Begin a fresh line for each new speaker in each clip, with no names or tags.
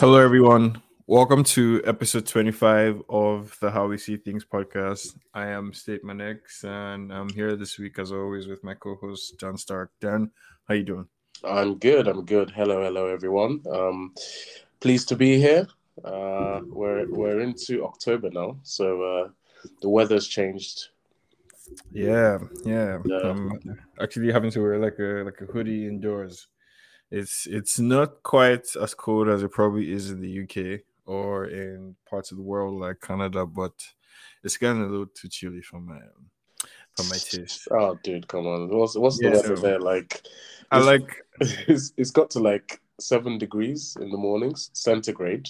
Hello, everyone. Welcome to episode 25 of the How We See Things podcast. I am State Manex, and I'm here this week, as always, with my co-host Dan Stark. Dan, how you doing?
I'm good. I'm good. Hello, hello, everyone. Um, pleased to be here. Uh, we're we're into October now, so uh, the weather's changed.
Yeah, yeah. yeah. I'm actually having to wear like a like a hoodie indoors. It's it's not quite as cold as it probably is in the UK or in parts of the world like Canada, but it's getting a little too chilly for my for my taste.
Oh, dude, come on! What's what's the yeah, weather there like?
I like.
It's, it's got to like seven degrees in the mornings, centigrade.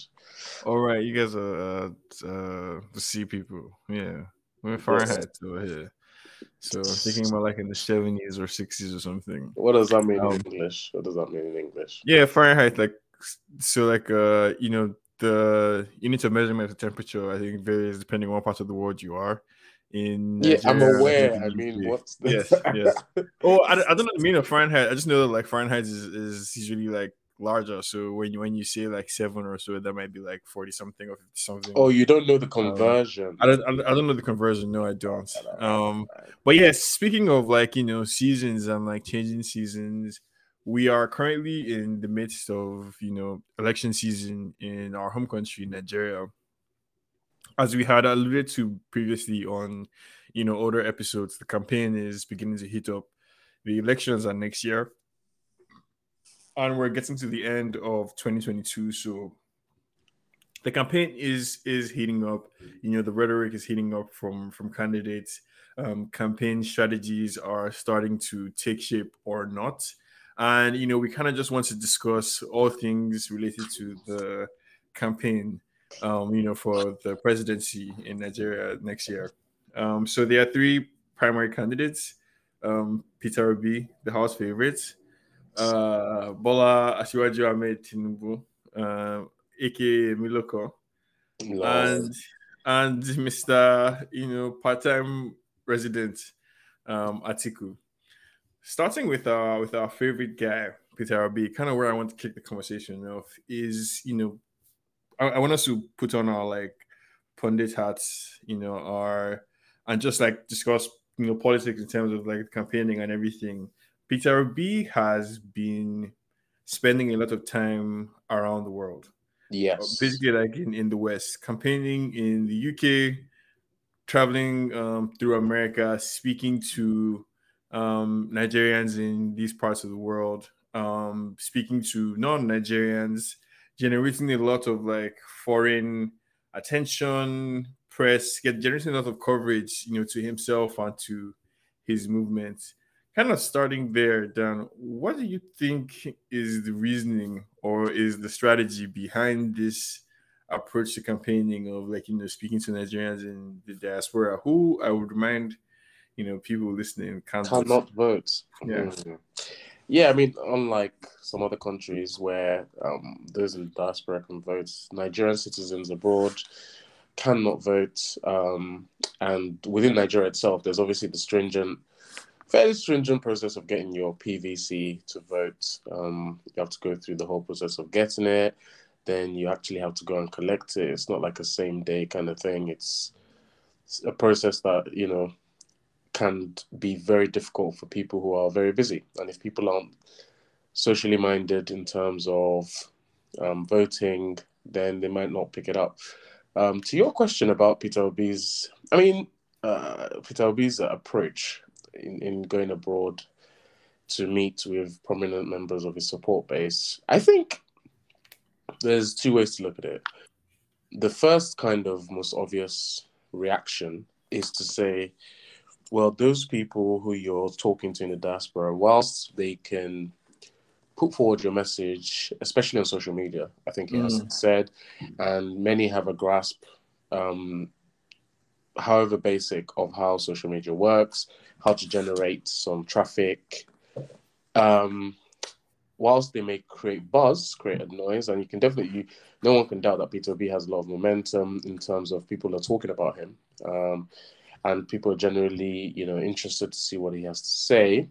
All right, you guys are uh, uh, the sea people. Yeah, we're Fahrenheit over here. So I'm thinking about like in the 70s or 60s or something.
What does that mean um, in English? What does that mean in English?
Yeah, Fahrenheit, like so like uh you know the unit of measurement of temperature I think varies depending on what part of the world you are. In
yeah, I'm aware. I mean, what's the...
yes, yes. oh, I, I don't know the meaning of Fahrenheit. I just know that like Fahrenheit is, is usually like larger. So when you when you say like seven or so, that might be like forty something or something.
Oh, you don't know the um, conversion. Um,
I don't. I don't know the conversion. No, I don't. Um, but yes, yeah, speaking of like you know seasons and like changing seasons, we are currently in the midst of you know election season in our home country, Nigeria. As we had alluded to previously on, you know, older episodes, the campaign is beginning to heat up. The elections are next year and we're getting to the end of 2022 so the campaign is is heating up. You know the rhetoric is heating up from from candidates. Um, campaign strategies are starting to take shape or not. And you know we kind of just want to discuss all things related to the campaign um, you know for the presidency in nigeria next year. Um, so there are three primary candidates. Um, peter obi the house favorite uh, Bola Asiwaju Ahmed Tinubu, uh, aka Miloko, and and Mr. You know part-time resident um, Atiku. Starting with our with our favorite guy Peter Obi, kind of where I want to kick the conversation off is you know I, I want us to put on our like pundit hats, you know, our and just like discuss you know politics in terms of like campaigning and everything Peter Obi has been spending a lot of time around the world.
Yes.
Basically, like in, in the West, campaigning in the UK, traveling um, through America, speaking to um, Nigerians in these parts of the world, um, speaking to non Nigerians, generating a lot of like foreign attention, press, get generating a lot of coverage, you know, to himself and to his movement kind of starting there, Dan, what do you think is the reasoning or is the strategy behind this approach to campaigning of like you know speaking to Nigerians in the diaspora who I would remind you know people listening
can't cannot vote.
Yeah. Mm-hmm.
Yeah, I mean, unlike some other countries where um, those in the diaspora can vote, Nigerian citizens abroad cannot vote. Um, and within Nigeria itself, there's obviously the stringent fairly stringent process of getting your PVC to vote. Um, you have to go through the whole process of getting it. Then you actually have to go and collect it. It's not like a same day kind of thing. It's, it's a process that you know can be very difficult for people who are very busy. And if people aren't socially minded in terms of um, voting, then they might not pick it up. Um, to your question about Peter Obi's, I mean, uh, Peter Obi's approach in, in going abroad to meet with prominent members of his support base. I think there's two ways to look at it. The first kind of most obvious reaction is to say, well, those people who you're talking to in the diaspora, whilst they can put forward your message, especially on social media, I think it mm. has said, and many have a grasp, um, however basic, of how social media works, how to generate some traffic. Um, whilst they may create buzz, create a noise, and you can definitely, no one can doubt that Peter Obi has a lot of momentum in terms of people are talking about him, um, and people are generally, you know, interested to see what he has to say.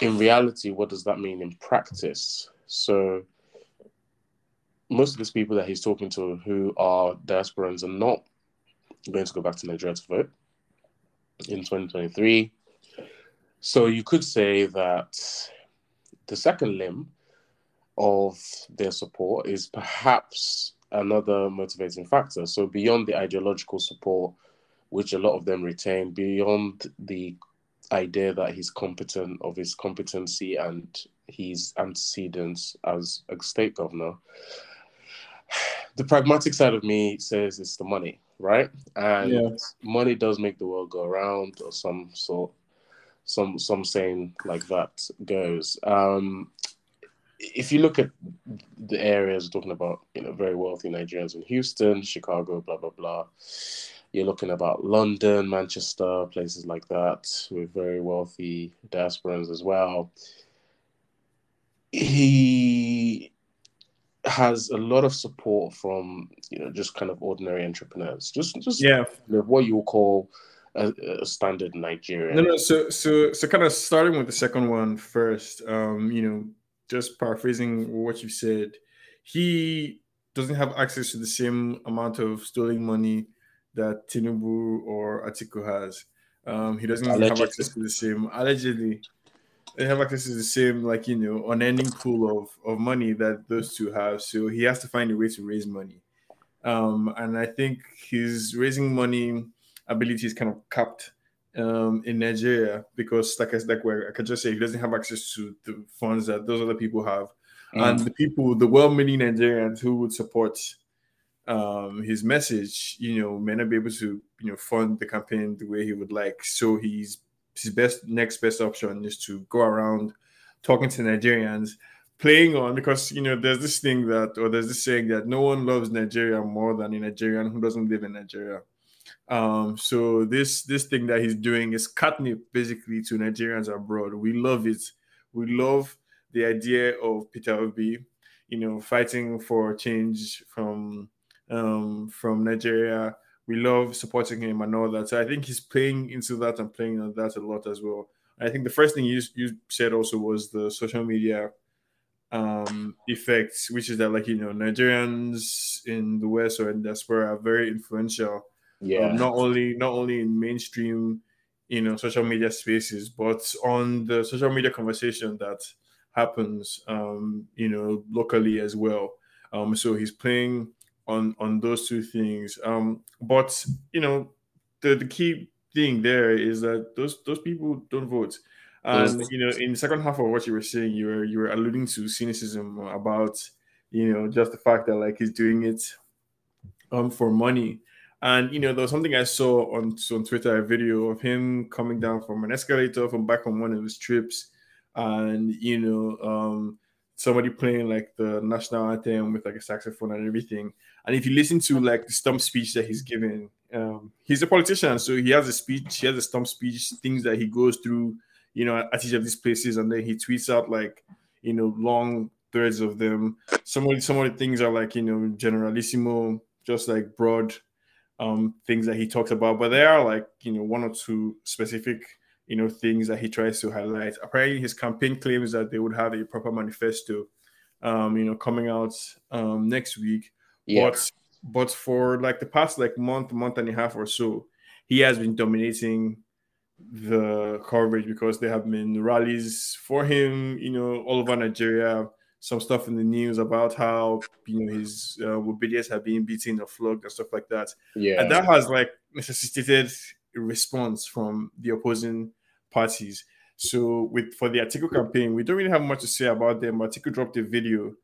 In reality, what does that mean in practice? So, most of these people that he's talking to who are diasporans are not going to go back to Nigeria to vote in 2023. So you could say that the second limb of their support is perhaps another motivating factor. So beyond the ideological support, which a lot of them retain, beyond the idea that he's competent of his competency and his antecedents as a state governor, the pragmatic side of me says it's the money, right? And yeah. money does make the world go around, or some sort, some some saying like that goes. Um, if you look at the areas we're talking about, you know, very wealthy Nigerians in Houston, Chicago, blah blah blah. You're looking about London, Manchester, places like that with very wealthy diasporans as well. He has a lot of support from you know just kind of ordinary entrepreneurs, just just
yeah,
what you call a, a, standard Nigerian.
No, no. So so so kind of starting with the second one first. Um, you know, just paraphrasing what you said, he doesn't have access to the same amount of stolen money that Tinubu or Atiku has. Um, he doesn't allegedly. have access to the same allegedly. They have access to the same like you know unending pool of of money that those two have. So he has to find a way to raise money. Um, and I think he's raising money ability is kind of capped um, in Nigeria because, like I like where I can just say, he doesn't have access to the funds that those other people have, mm. and the people, the well-meaning Nigerians who would support um, his message, you know, may not be able to, you know, fund the campaign the way he would like. So he's his best next best option is to go around talking to Nigerians, playing on because you know there's this thing that or there's this saying that no one loves Nigeria more than a Nigerian who doesn't live in Nigeria. Um, so this this thing that he's doing is catnip basically to Nigerians abroad. We love it. We love the idea of Peter Obi, you know, fighting for change from um, from Nigeria. We love supporting him and all that. So I think he's playing into that and playing on that a lot as well. I think the first thing you you said also was the social media um, effects, which is that like you know Nigerians in the West or in diaspora are very influential
yeah.
Um, not only not only in mainstream, you know, social media spaces, but on the social media conversation that happens, um, you know, locally as well. Um, so he's playing on on those two things. Um, but you know, the the key thing there is that those those people don't vote. And you know, in the second half of what you were saying, you were you were alluding to cynicism about you know just the fact that like he's doing it um for money and you know, there was something I saw on on Twitter, a video of him coming down from an escalator from back on one of his trips, and you know, um, somebody playing like the national anthem with like a saxophone and everything. And if you listen to like the stump speech that he's giving, um, he's a politician, so he has a speech, he has a stump speech, things that he goes through, you know, at each of these places, and then he tweets out like, you know, long threads of them. Some of some of the things are like, you know, generalissimo, just like broad um, things that he talks about, but there are like you know one or two specific you know things that he tries to highlight. Apparently, his campaign claims that they would have a proper manifesto, um, you know, coming out um, next week. Yeah. But but for like the past like month, month and a half or so, he has been dominating the coverage because there have been rallies for him, you know, all over Nigeria some stuff in the news about how you know his uh, Obidients have been beaten or flogged and stuff like that.
Yeah,
and that has like necessitated a response from the opposing parties. So with for the Atiku campaign, we don't really have much to say about them. Atiku dropped a video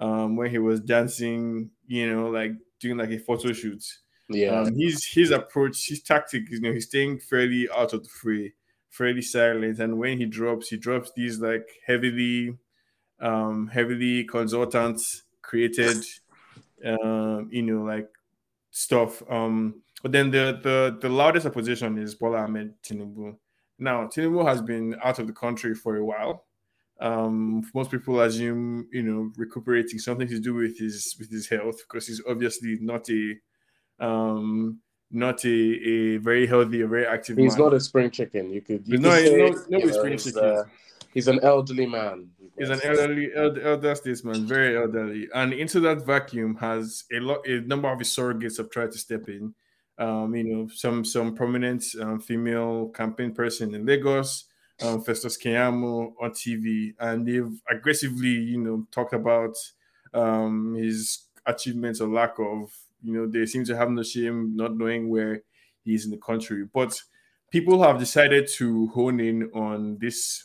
um, where he was dancing, you know, like doing like a photo shoot.
Yeah,
um, his his approach, his tactic, you know, he's staying fairly out of the fray, fairly silent, and when he drops, he drops these like heavily um, heavily consultants created, um, you know, like stuff. Um, but then the the the loudest opposition is Bola Ahmed Tinubu. Now Tinubu has been out of the country for a while. Um, most people assume you know recuperating something to do with his with his health because he's obviously not a um not a, a very healthy, a very active.
He's
man.
not a spring chicken. You could. You
no,
could
no, no, no spring chicken. Uh,
he's an elderly man.
He's an elderly, elder, elder statesman, very elderly, and into that vacuum has a lot, a number of his surrogates have tried to step in. Um, you know, some some prominent um, female campaign person in Lagos, um, Festus Keyamo on TV, and they've aggressively, you know, talked about um, his achievements or lack of. You know, they seem to have no shame, not knowing where he is in the country, but people have decided to hone in on this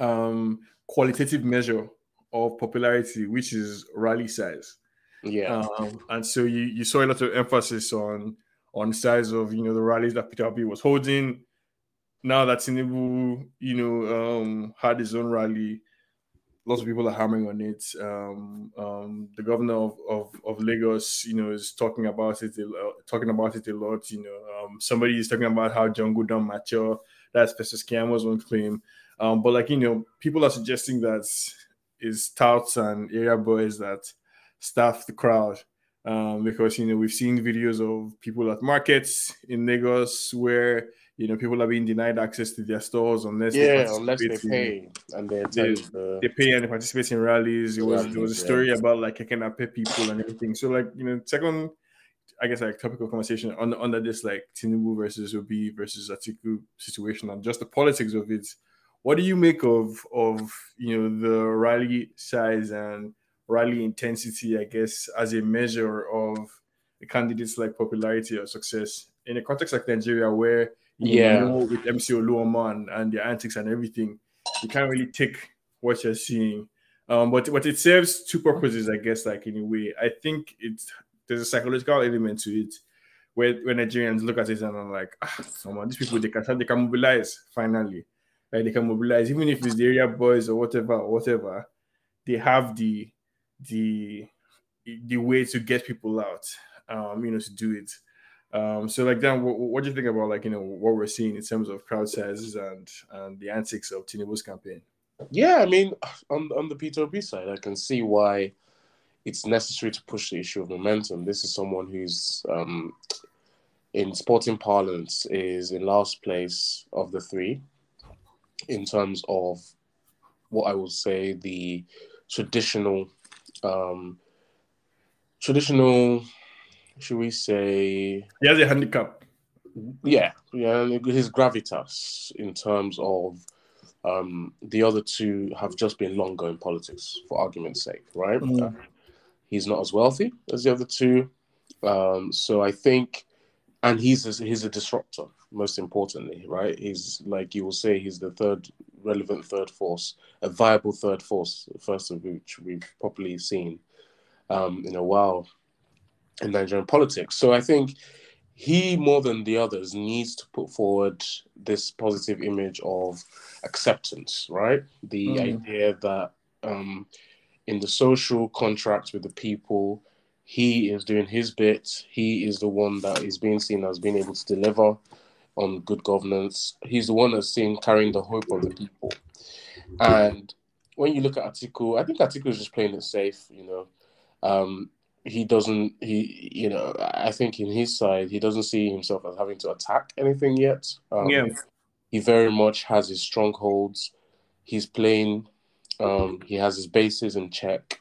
um, qualitative measure of popularity, which is rally size.
Yeah.
Um, and so you, you saw a lot of emphasis on on size of you know the rallies that Peter Obi was holding. Now that Tinubu, you know, um, had his own rally, lots of people are hammering on it. Um, um, the governor of, of, of, Lagos, you know, is talking about it, uh, talking about it a lot. You know, um, somebody is talking about how Jungle don't mature. That's Festus Keyamo's own claim. Um, but like you know, people are suggesting that is touts and area boys that staff the crowd. Um, because you know we've seen videos of people at markets in Lagos where you know people are being denied access to their stores unless
yeah they unless they pay and they
they, the... they pay and they participate in rallies. It was there was a story yeah. about like I cannot pay people and everything. So like you know second I guess like topical conversation on under this like Tinubu versus Obi versus Atiku situation and just the politics of it. What do you make of of you know the rally size and rally intensity? I guess as a measure of the candidates like popularity or success in a context like Nigeria where
yeah,
know, with MC Oluomo and, and their antics and everything, you can't really take what you're seeing. Um, but but it serves two purposes, I guess. Like in a way, I think it's there's a psychological element to it, where when Nigerians look at it and I'm like, ah, come on, these people they can they can mobilize finally, like they can mobilize even if it's the area boys or whatever or whatever, they have the the the way to get people out, um, you know, to do it. Um, so like Dan, what, what, do you think about like you know what we're seeing in terms of crowd sizes and and the antics of Tinubu's campaign?
Yeah, I mean, on on the P2P side, I can see why it's necessary to push the issue of momentum. This is someone who's um, in sporting parlance is in last place of the three in terms of what I will say the traditional um, traditional should we say?
He has a handicap.
Yeah yeah his gravitas in terms of um, the other two have just been longer in politics for argument's sake right? Mm. uh, he's not as wealthy as the other two. Um, so i think and he's a, he's a disruptor most importantly right he's like you will say he's the third relevant third force a viable third force first of which we've properly seen um, in a while in Nigerian politics. So I think he, more than the others, needs to put forward this positive image of acceptance, right? The mm. idea that um, in the social contract with the people, he is doing his bit. He is the one that is being seen as being able to deliver on good governance. He's the one that's seen carrying the hope of the people. And when you look at Atiku, I think Atiku is just playing it safe, you know. Um, he doesn't he you know i think in his side he doesn't see himself as having to attack anything yet
um, yeah
he very much has his strongholds he's playing um, he has his bases in check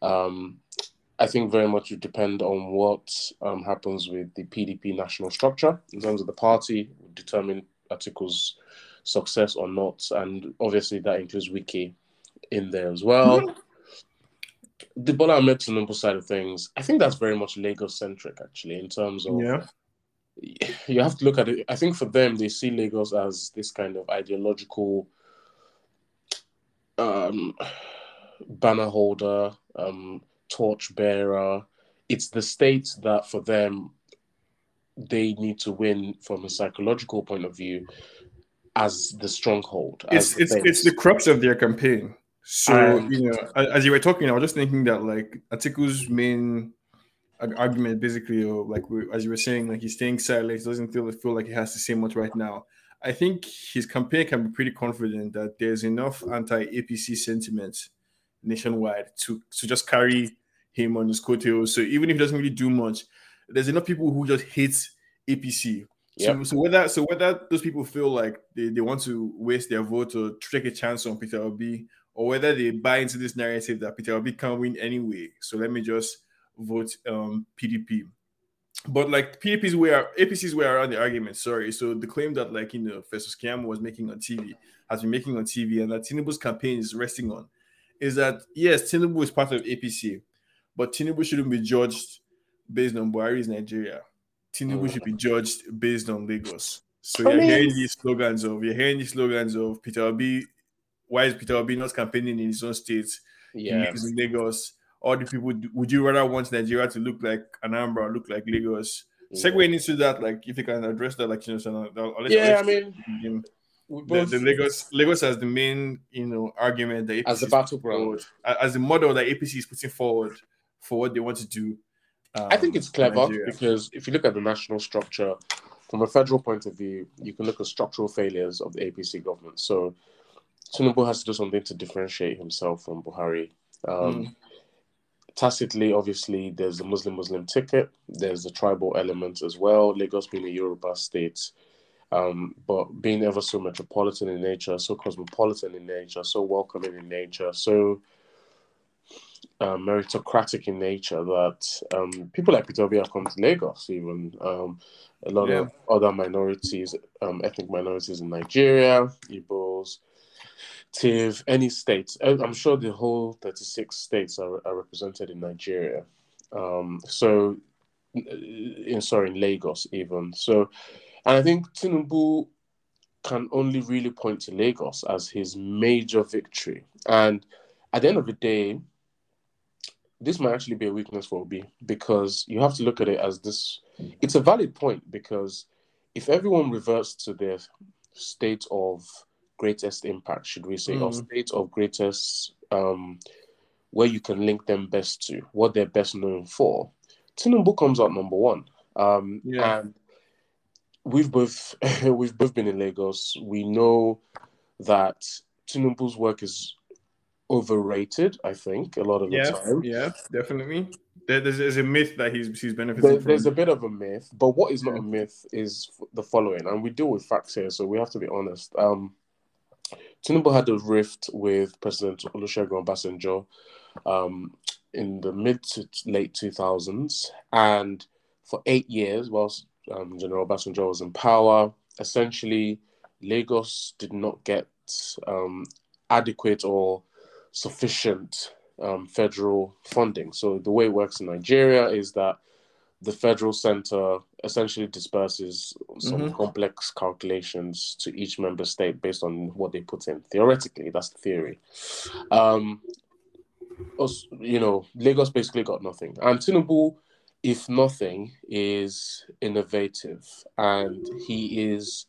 um, i think very much would depend on what um, happens with the pdp national structure in terms of the party would determine Atiku's success or not and obviously that includes Wike in there as well mm-hmm the Bola Ahmed Tinubu side of things, I think that's very much Lagos centric, actually, in terms of.
Yeah.
You have to look at it. I think for them, they see Lagos as this kind of ideological um, banner holder, um, torch bearer. It's the state that for them, they need to win from a psychological point of view as the stronghold.
It's it's, it's the crux of their campaign. So um, you know, as you were talking, I was just thinking that like Atiku's main argument, basically, or like as you were saying, like he's staying silent, he doesn't feel feel like he has to say much right now. I think his campaign can be pretty confident that there's enough anti-APC sentiment nationwide to to just carry him on his coattails. So even if he doesn't really do much, there's enough people who just hate APC Yep. So, so whether so whether those people feel like they, they want to waste their vote or take a chance on Peter Obi, or whether they buy into this narrative that Peter Obi can't win anyway. So let me just vote um, PDP. But like PDP's way, APC's way around the argument. Sorry. So the claim that like you know Festus Keyamo was making on TV has been making on TV, and that Tinubu's campaign is resting on, is that yes, Tinubu is part of APC, but Tinubu shouldn't be judged based on Buhari's Nigeria. Tinubu uh. should be judged based on Lagos. So you're hearing these slogans of you're hearing these slogans of Peter Obi. Why is Peter Obi not campaigning in his own state? Yeah, he in Lagos. All the people, would you rather want Nigeria to look like Anambra, look like Lagos? Yeah. Segueing into that, like if you can address that, like you know, I'll,
I'll yeah, I mean,
the, the, Lagos Lagos as the main you know argument that
APC as the battleground,
as the model that APC is putting forward for what they want to do
um, I think it's clever because if you look at the national structure from a federal point of view, you can look at structural failures of the APC government. So Tinubu has to do something to differentiate himself from Buhari. Um, mm. Tacitly, obviously, there's the Muslim Muslim ticket. There's the tribal element as well. Lagos being a Yoruba state, um, but being ever so metropolitan in nature, so cosmopolitan in nature, so welcoming in nature, so uh, meritocratic in nature that um, people like have come to Lagos, even um, a lot yeah. of other minorities, um, ethnic minorities in Nigeria, Igbos, Tiv, any states. I'm sure the whole 36 states are, are represented in Nigeria. Um, so, in sorry, in Lagos, even. So, and I think Tinubu can only really point to Lagos as his major victory. And at the end of the day, this might actually be a weakness for Obi because you have to look at it as this. It's a valid point because if everyone reverts to their state of greatest impact, should we say, mm. or state of greatest, um, where you can link them best to what they're best known for, Tinubu comes out number one. Um, yeah. And we've both we've both been in Lagos. We know that Tinubu's work is overrated. I think a lot of
yeah,
the time.
Yeah, definitely. there's, there's, a myth that he's he's benefiting.
There, there's a bit of a myth, but what is not a myth is the following, and we deal with facts here, so we have to be honest. Um, Tinubu had a rift with President Olusegun Obasanjo um, in the mid to late 2000s, and for eight years, whilst um, General Obasanjo was in power, essentially Lagos did not get um, adequate or sufficient um, federal funding. So the way it works in Nigeria is that the federal center essentially disperses some mm-hmm. complex calculations to each member state based on what they put in. Theoretically, that's the theory. Um, you know, Lagos basically got nothing, and Tinubu, if nothing, is innovative, and he is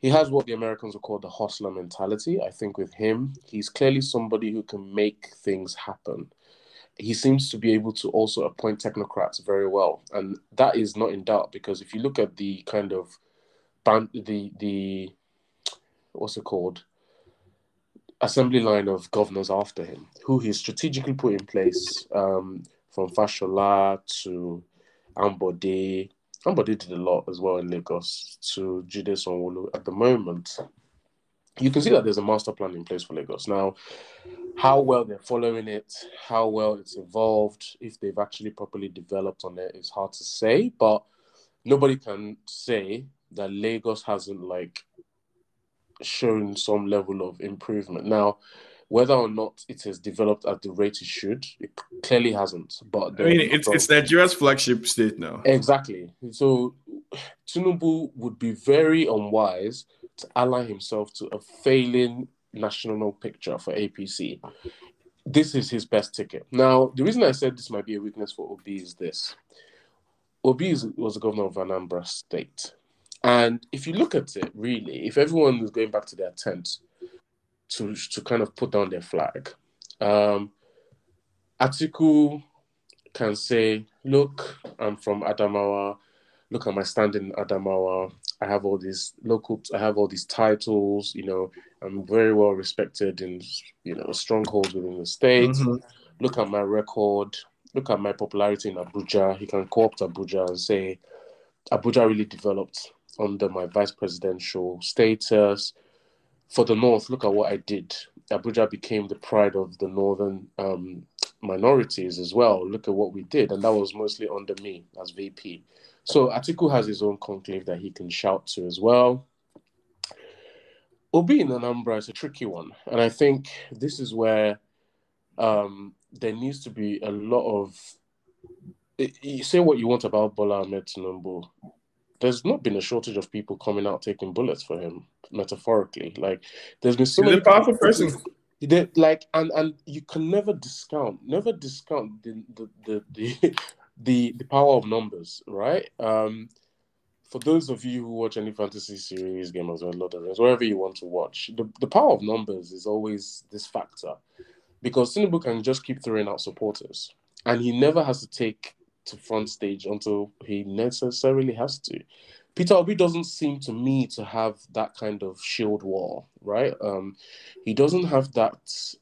he has what the Americans would call the hustler mentality. I think with him, he's clearly somebody who can make things happen. He seems to be able to also appoint technocrats very well, and that is not in doubt because if you look at the kind of band, the the what's it called assembly line of governors after him, who he strategically put in place, um, from Fashola to Ambode somebody did a lot as well in Lagos to Jide Sanwo-Olu at the moment. You can see that there's a master plan in place for Lagos. Now, how well they're following it, how well it's evolved, if they've actually properly developed on it is hard to say, but nobody can say that Lagos hasn't like shown some level of improvement. Now, whether or not it has developed at the rate it should, it clearly hasn't. But
I mean, it's, it's Nigeria's flagship state now.
Exactly. So Tinubu would be very unwise to ally himself to a failing national picture for APC. This is his best ticket. Now, the reason I said this might be a weakness for Obi is this. Obi was the governor of Anambra State. And if you look at it, really, if everyone was going back to their tents, to to kind of put down their flag. Um, Atiku can say, "Look, I'm from Adamawa. Look at my standing in Adamawa. I have all these local. I have all these titles. You know, I'm very well respected in you know strongholds within the state. Mm-hmm. Look at my record. Look at my popularity in Abuja. He can co-opt Abuja and say, Abuja really developed under my vice presidential status. For the North, look at what I did. Abuja became the pride of the northern um, minorities as well. Look at what we did, and that was mostly under me as VP. So Atiku has his own conclave that he can shout to as well. Obi in Anambra is a tricky one, and I think this is where um, there needs to be a lot of. You say what you want about Bola Ahmed Tinubu. There's not been a shortage of people coming out taking bullets for him, metaphorically. Like, there's been so
He's
many
powerful person.
they like and and you can never discount never discount the the the the, the, the power of numbers right um for those of you who watch any fantasy series game as well lord of the rings wherever you want to watch the, the power of numbers is always this factor because Tinubu can just keep throwing out supporters and he never has to take to front stage until he necessarily has to Peter Obi doesn't seem to me to have that kind of shield wall, right? Um, he doesn't have that.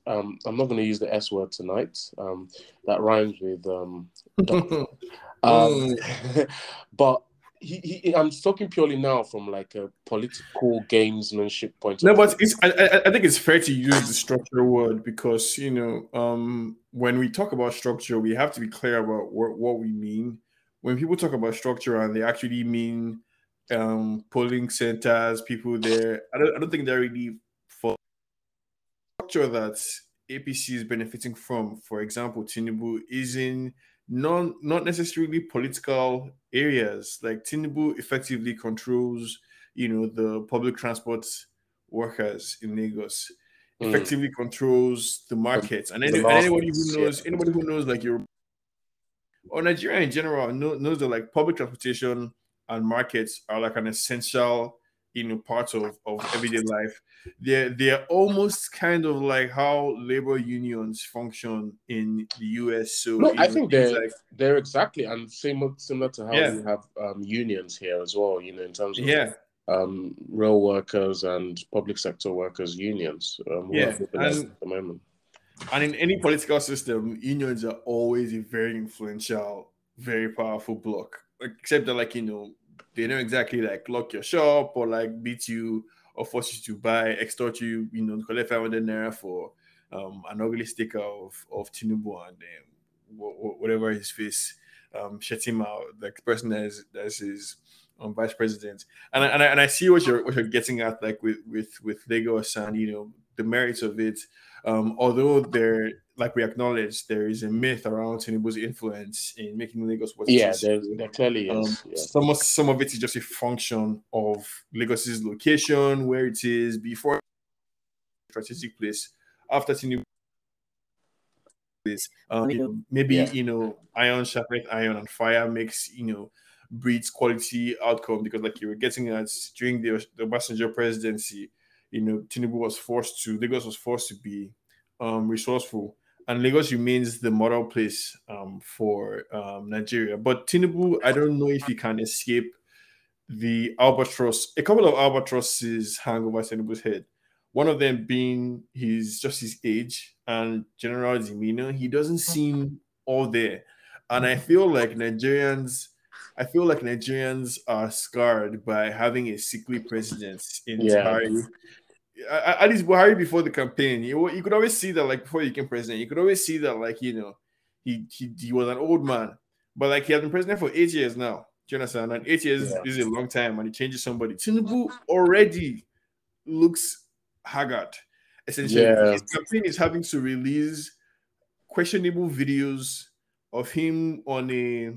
Um, I'm not going to use the S word tonight. Um, that rhymes with um, um but he, he, I'm talking purely now from like a political gamesmanship point.
No, but it's I, I- I think it's fair to use the structure word because you know um, when we talk about structure, we have to be clear about what, what we mean. When people talk about structure and they actually mean um, polling centers, people there, I don't, I don't think they're really for structure that APC is benefiting from. For example, Tinubu is in non not necessarily political areas. Like Tinubu effectively controls, you know, the public transport workers in Lagos.
Mm.
Effectively controls the markets, and, any, and anybody who knows
yeah.
anybody who knows like your or Nigeria in general know, knows that like public transportation and markets are like an essential you know part of, of everyday life. They're they're almost kind of like how labor unions function in the US. So
no, I
know,
think they're
like
they're exactly and similar similar to how
Yeah.
we have um, unions here as well. You know, in terms of
yeah,
um, rail workers and public sector workers unions. Um,
Yeah, and-
at the moment.
and in any political system, unions are always a very influential, very powerful block Except that, like you know, they don't exactly like lock your shop or like beat you or force you to buy, extort you, you know, collect 500 naira for um, an ugly sticker of of Tinubu and um, wh- wh- whatever his face, um, out, like the person that is that's his um, vice president. And I, and I and I see what you're what you're getting at, like with with with Lagos and you know the merits of it. Um, although there, like we acknowledge, there is a myth around Tinubu's influence in making Lagos what it
Yeah,
is
there, there clearly
Um,
is. yeah.
some of some of it is just a function of Lagos's location, where it is before strategic place. After Tinubu place, um, you know, maybe
Yeah.
you know, iron sharpens iron, and fire makes you know breeds quality outcome because, like you were getting at during the the Obasanjo presidency, you know, Tinubu was forced to Lagos was forced to be um, resourceful and Lagos remains the model place um, for um, Nigeria. But Tinubu, I don't know if he can escape the albatross. A couple of albatrosses hang over Tinubu's head. One of them being his just his age and general demeanor. He doesn't seem all there, and I feel like Nigerians. I feel like Nigerians are scarred by having a sickly president in
Yeah.
At least Buhari before the campaign, you, you could always see that like before he became president, you could always see that like you know he he, he was an old man, but like he has been president for eight years now. Do you understand? And eight years
Yeah.
is a long time, and he changes somebody. Tinubu already looks haggard. Essentially,
Yeah.
his campaign is having to release questionable videos of him on a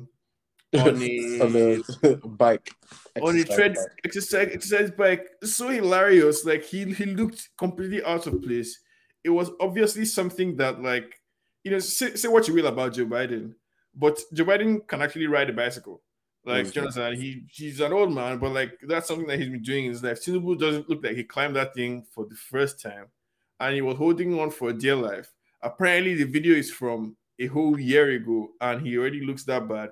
on a
on a bike.
on a tread
bike.
exercise exercise bike. So hilarious. Like he he looked completely out of place. It was obviously something that like you know say, say what you will about Joe Biden, but Joe Biden can actually ride a bicycle. Like
Mhm.
Jonathan, he he's an old man, but like that's something that he's been doing in his life. Tinubu doesn't look like he climbed that thing for the first time, and he was holding on for dear life. Apparently, the video is from a whole year ago, and he already looks that bad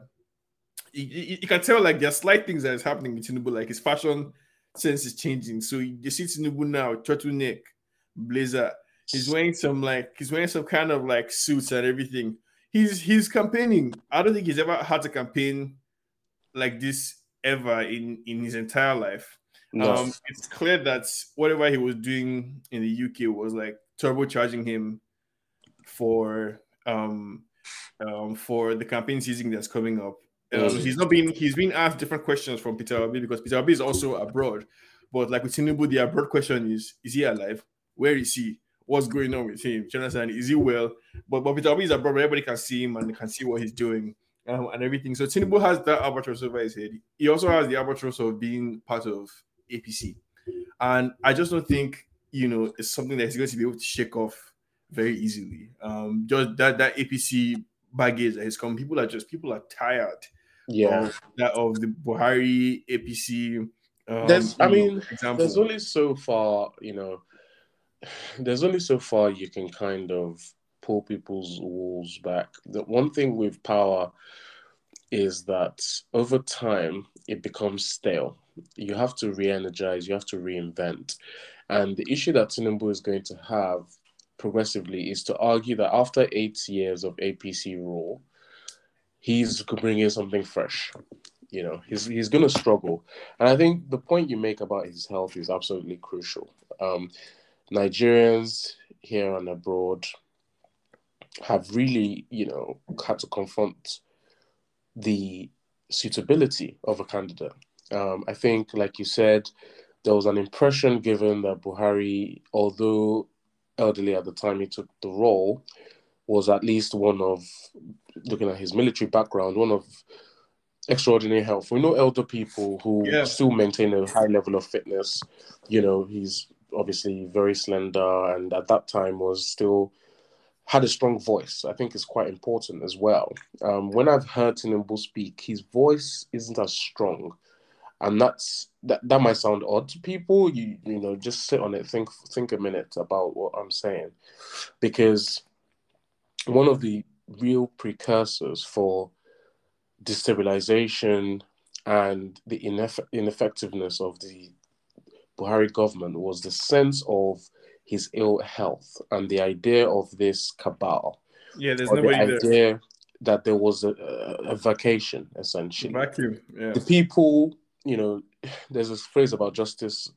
you, you, you can tell like there are slight things that is happening with Tinubu, like his fashion sense is changing. So you, you see Tinubu now, turtleneck, blazer. He's wearing some like he's wearing some kind of like suits and everything. He's he's campaigning. I don't think he's ever had to campaign like this ever in in his entire life. No. Um, it's clear that whatever he was doing in the UK was like turbocharging him for um um for the campaign season that's coming up. Um. He's not being he's been asked different questions from Peter Obi because Peter Obi is also abroad. But like with Tinubu, the abroad question is: Is he alive? Where is he? What's going on with him? Jonathan, is he well? But, but Peter Obi is abroad, everybody can see him and can see what he's doing um, and everything. So Tinubu has that albatross over his head. He also has the albatross of being part of APC. And I just don't think, you know, it's something that he's going to be able to shake off very easily. Um, just that that APC baggage that has come, people are just people are tired.
Yeah,
of that of the Buhari APC.
Um, there's, I mean, example. there's only so far, you know, there's only so far you can kind of pull people's walls back. The one thing with power is that over time it becomes stale. You have to re-energize, you have to reinvent. And the issue that Tinubu is going to have progressively is to argue that after eight years of APC rule, he's bringing in something fresh. You know, he's he's going to struggle, and I think the point you make about his health is absolutely crucial. Um, Nigerians here and abroad have really, you know, had to confront the suitability of a candidate. Um, I think, like you said, there was an impression given that Buhari, although elderly at the time he took the role, was at least one of, looking at his military background, one of extraordinary health. We know elder people who yeah. still maintain a high level of fitness. You know, he's obviously very slender and at that time was still had a strong voice. I think is quite important as well. Um, when I've heard Tinubu speak, his voice isn't as strong, and that's that. That might sound odd to people. You you know, just sit on it, think think a minute about what I'm saying, because one of the real precursors for destabilization and the ineff- ineffectiveness of the Buhari government was the sense of his ill health and the idea of this cabal.
Yeah, there's nobody the idea
there. that there was a, a vacation essentially.
Vacuum. Yeah.
The people, you know, there's this phrase about justice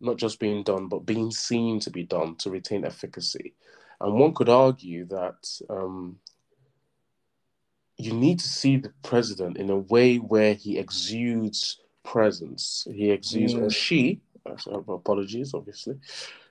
not just being done, but being seen to be done to retain efficacy. And one could argue that um, you need to see the president in a way where he exudes presence. He exudes, mm. or she, apologies, obviously,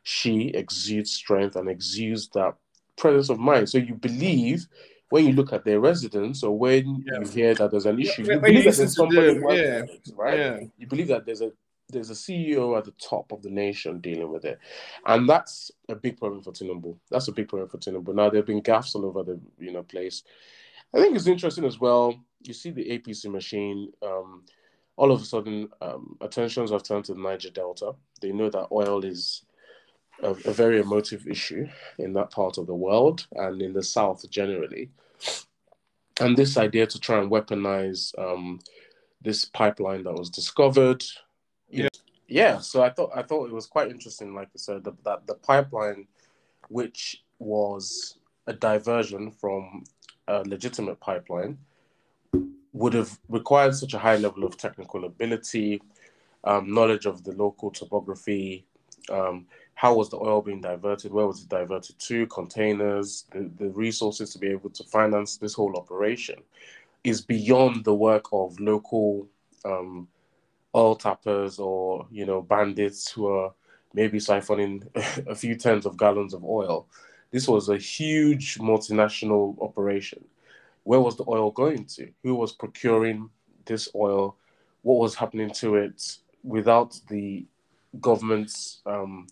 she exudes strength and exudes that presence of mind. So you believe when you look at their residence or when yeah. you hear that there's an issue, you believe that there's somebody yeah. right? Yeah. You believe that there's a there's a CEO at the top of the nation dealing with it, and that's a big problem for Tinubu. That's a big problem for Tinubu. Now there've been gaffes all over the you know place. I think it's interesting as well. You see the APC machine. Um, all of a sudden, um, attentions have turned to the Niger Delta. They know that oil is a, a very emotive issue in that part of the world and in the South generally. And this idea to try and weaponize um, this pipeline that was discovered. Yeah. Yeah. So I thought I thought it was quite interesting, like I said, the, that the pipeline, which was a diversion from a legitimate pipeline, would have required such a high level of technical ability, um, knowledge of the local topography, um, how was the oil being diverted? Where was it diverted to? Containers, the, the resources to be able to finance this whole operation is beyond the work of local um, oil tappers or you know bandits who are maybe siphoning a few tens of gallons of oil. This was a huge multinational operation. Where was the oil going to? Who was procuring this oil? What was happening to it without the government's um,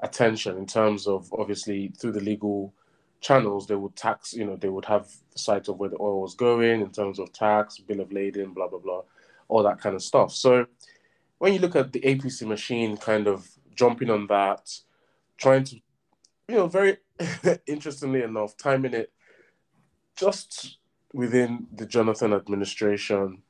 attention in terms of obviously through the legal channels they would tax you know they would have sight of where the oil was going in terms of tax bill of lading blah blah blah all that kind of stuff so when you look at the apc machine kind of jumping on that trying to you know very interestingly enough timing it just within the jonathan administration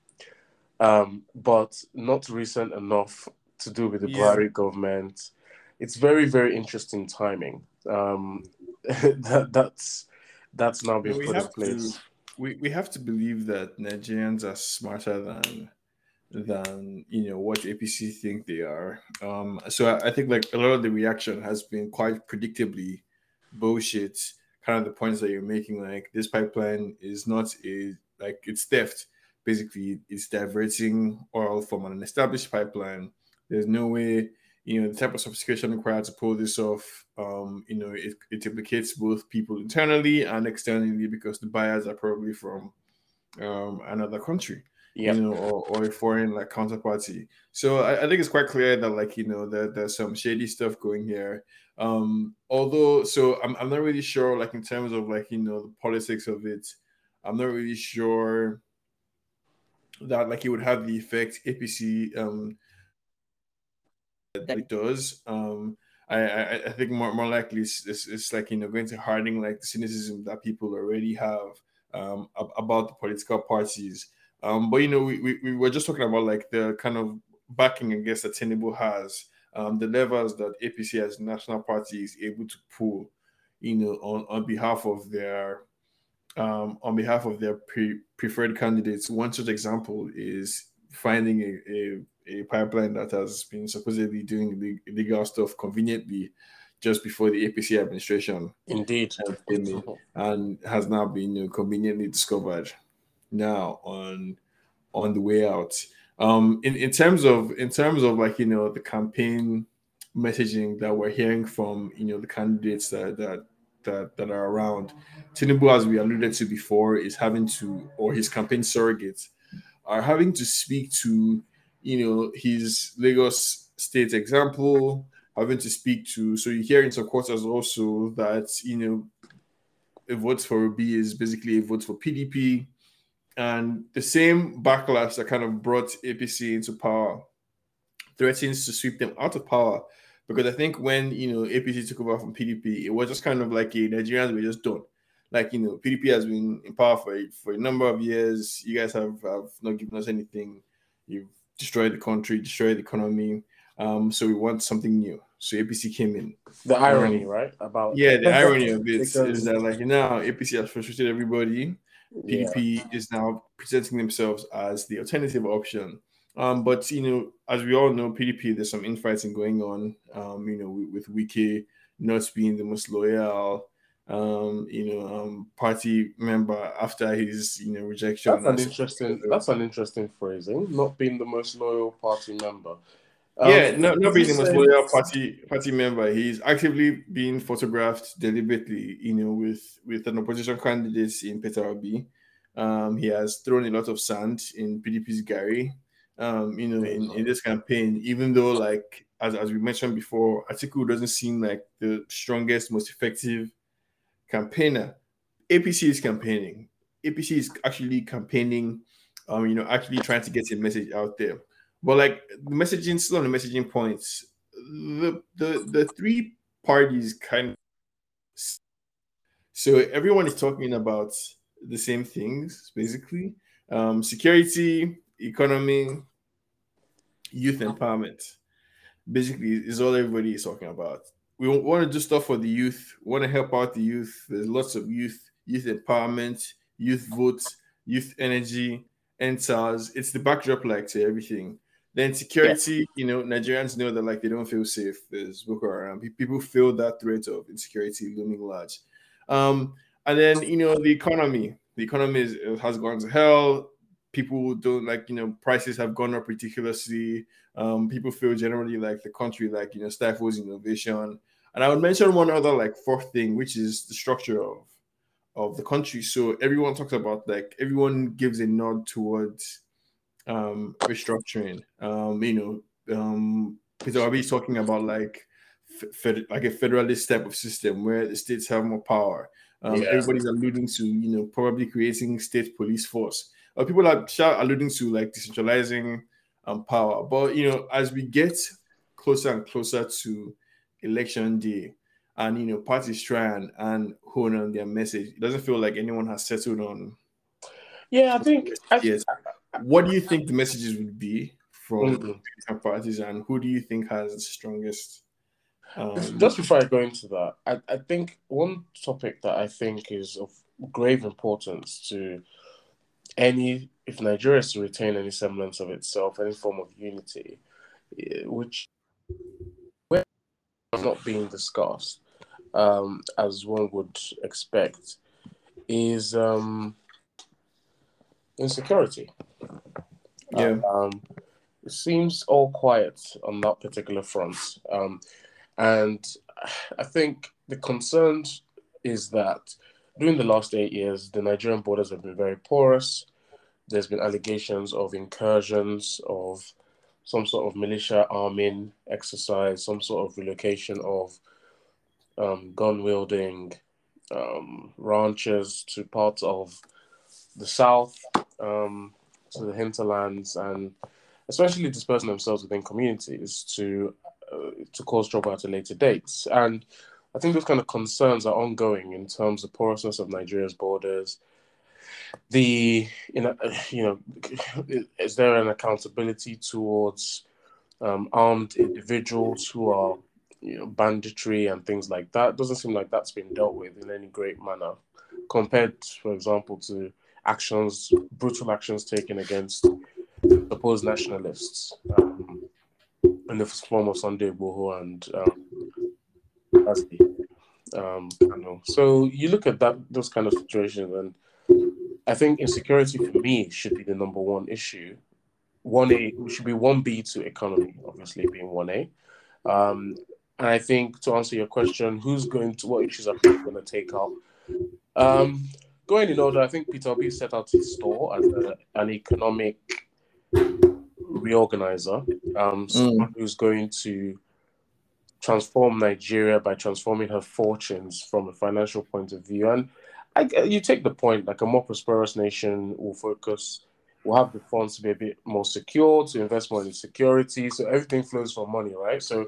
um, but not recent enough to do with the yeah. Buhari government it's very very interesting timing. Um, that that's that's now being put in place.
To, we we have to believe that Nigerians are smarter than than you know what APC think they are. Um, so I, I, think like a lot of the reaction has been quite predictably bullshit. Kind of the points that you're making, like this pipeline is not a like it's theft. Basically, it's diverting oil from an established pipeline. There's no way you know the type of sophistication required to pull this off. Um, you know, it, it implicates both people internally and externally because the buyers are probably from um, another country yep. you know, or, or a foreign like counterparty. So I, I, think it's quite clear that like you know that there's some shady stuff going here. Um, although, so I'm I'm not really sure like in terms of like you know the politics of it, I'm not really sure that like it would have the effect APC um that it does. Um, I, I, I think more, more likely it's, it's, it's, like you know going to harden like the cynicism that people already have um, about the political parties um, but you know, we, we, we were just talking about like the kind of backing, I guess, that Tinubu has, um, the levers that APC as national party is able to pull, you know, on, on behalf of their um, on behalf of their pre- preferred candidates. One such example is finding a, a, a, pipeline that has been supposedly doing the illegal stuff conveniently just before the APC administration.
Indeed.
And has now been you know, conveniently discovered now on on the way out. Um, in, in terms of in terms of like you know the campaign messaging that we're hearing from you know the candidates that that that, that are around, Tinubu, as we alluded to before, is having to or his campaign surrogates are having to speak to you know his Lagos state example, having to speak to so you hear in some quarters also that you know a vote for Obi is basically a vote for PDP and the same backlash that kind of brought APC into power threatens to sweep them out of power. Because I think when you know APC took over from PDP, it was just kind of like a Nigerians were just done. Like you know, PDP has been in power for for a number of years. You guys have, have not given us anything. You've destroyed the country, destroyed the economy. Um, so we want something new. So APC came in.
The irony, um, right? About
yeah, the irony of it is that like now APC has frustrated everybody. PDP yeah. is now presenting themselves as the alternative option. Um, but you know, as we all know, PDP there's some infighting going on. Um, you know, with, with Wike not being the most loyal, um, you know, um, party member after his you know rejection.
That's an interesting. That's an interesting phrasing. Not being the most loyal party member.
Um, yeah, not, not being most loyal party party member. He's actively being photographed deliberately, you know, with with an opposition candidate in Peter Obi. Um, he has thrown a lot of sand in PDP's garri. Um, you know, in, in this campaign, even though like as, as we mentioned before, Atiku doesn't seem like the strongest, most effective campaigner. APC is campaigning. APC is actually campaigning, um, you know, actually trying to get a message out there. But like the messaging, still on the messaging points, the the the three parties kind of so everyone is talking about the same things basically: um, security, economy, youth empowerment. Basically, is all everybody is talking about. We want to do stuff for the youth. We want to help out the youth. There's lots of youth, youth empowerment, youth votes, youth energy, EndSARS. It's the backdrop like to everything. Then security, you know, Nigerians know that like they don't feel safe. There's Boko Haram. People feel that threat of insecurity looming large. Um, and then you know the economy. The economy is, has gone to hell. People don't like you know prices have gone up ridiculously. Um, people feel generally like the country like you know stifles innovation. And I would mention one other like fourth thing, which is the structure of of the country. So everyone talks about like everyone gives a nod towards um, restructuring. Um, you know, um, Obi is talking about like fed, like a federalist type of system where the states have more power. Um, yeah. Everybody's alluding to you know probably creating state police force. Uh, people are alluding to like decentralizing um, power. But you know, as we get closer and closer to election day, and you know, parties try and, and hone on their message, it doesn't feel like anyone has settled on.
Yeah, I think.
yes what do you think the messages would be from mm-hmm. parties, and who do you think has the strongest?
Um, Just before I go into that, I, I think one topic that I think is of grave importance to any if Nigeria is to retain any semblance of itself, any form of unity, which is not being discussed, um, as one would expect, is um, insecurity.
Yeah.
Um, it seems all quiet on that particular front. Um, and I think the concern is that during the last eight years, the Nigerian borders have been very porous. There's been allegations of incursions, of some sort of militia arming exercise, some sort of relocation of um, gun wielding um, ranchers to parts of the south, um, to the hinterlands, and especially dispersing themselves within communities to uh, to cause trouble at later date. And I think those kind of concerns are ongoing in terms of porousness of Nigeria's borders. The you know you know is there an accountability towards um, armed individuals who are you know banditry and things like that? Doesn't seem like that's been dealt with in any great manner compared, for example, to actions, brutal actions taken against supposed nationalists um, in the form of Sunday Igboho and um, um, know. So you look at that those kind of situations, and I think insecurity for me should be the number one issue. One A should be one B to economy, obviously being one A. Um, and I think to answer your question, who's going to what issues are people going to take up? Um, going in order, I think Peter Obi set out his store as a, an economic reorganizer, um, mm. someone who's going to transform Nigeria by transforming her fortunes from a financial point of view. And I, you take the point, like a more prosperous nation will focus, will have the funds to be a bit more secure, to invest more in security. So everything flows from money, right? So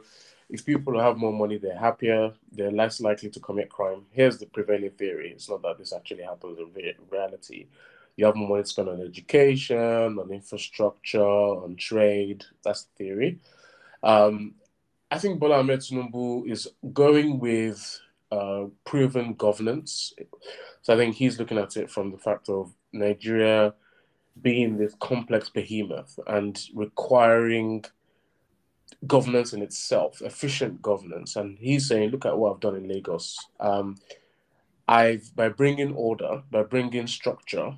if people have more money, they're happier, they're less likely to commit crime. Here's the prevailing theory. It's not that this actually happens in reality. You have more money to spend on education, on infrastructure, on trade. That's the theory. Um, I think Bola Ahmed Tinubu is going with uh, proven governance. So I think he's looking at it from the fact of Nigeria being this complex behemoth and requiring governance in itself, efficient governance. And he's saying, look at what I've done in Lagos. Um, I've by bringing order, by bringing structure,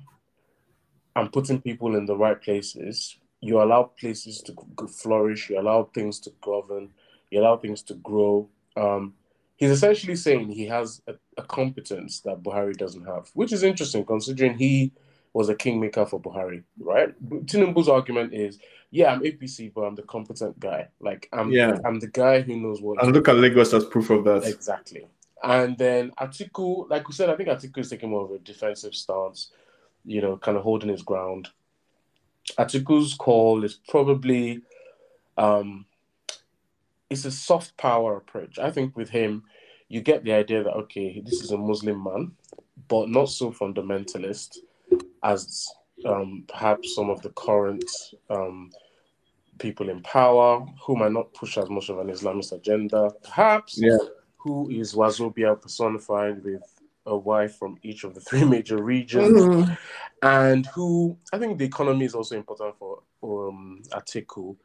and putting people in the right places, you allow places to flourish, you allow things to govern, you allow things to grow. Um, he's essentially saying he has a, a, competence that Buhari doesn't have, which is interesting considering he was a kingmaker for Buhari, right? Tinubu's argument is, yeah, I'm APC, but I'm the competent guy. Like, I'm, yeah. I'm the guy who knows what.
And look at Lagos as proof of that.
Exactly. And then Atiku, like we said, I think Atiku is taking more of a defensive stance, you know, kind of holding his ground. Atiku's call is probably um, it's a soft power approach. I think with him, you get the idea that okay, this is a Muslim man, but not so fundamentalist as um, perhaps some of the current um, people in power who might not push as much of an Islamist agenda. Perhaps
yeah.
who is Wazobia personified with a wife from each of the three major regions, mm-hmm. and who I think the economy is also important for um, Atiku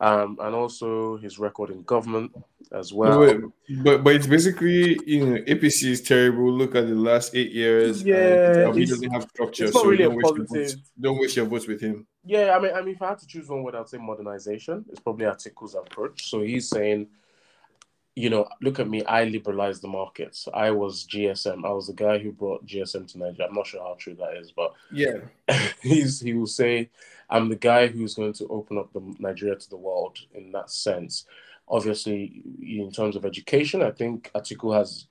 um, and also his record in government as well.
Wait, but but it's basically you know APC is terrible. Look at the last eight years.
Yeah,
he doesn't have structure, It's
so really
don't, waste votes, don't waste your votes with him.
Yeah, I mean, I mean, if I had to choose one word, I'd say modernization. It's probably Atiku's approach. So he's saying you know, look at me, I liberalized the markets. I was GSM. I was the guy who brought GSM to Nigeria. I'm not sure how true that is, but
yeah,
he's he will say, I'm the guy who's going to open up the Nigeria to the world in that sense. Obviously, in terms of education, I think Atiku has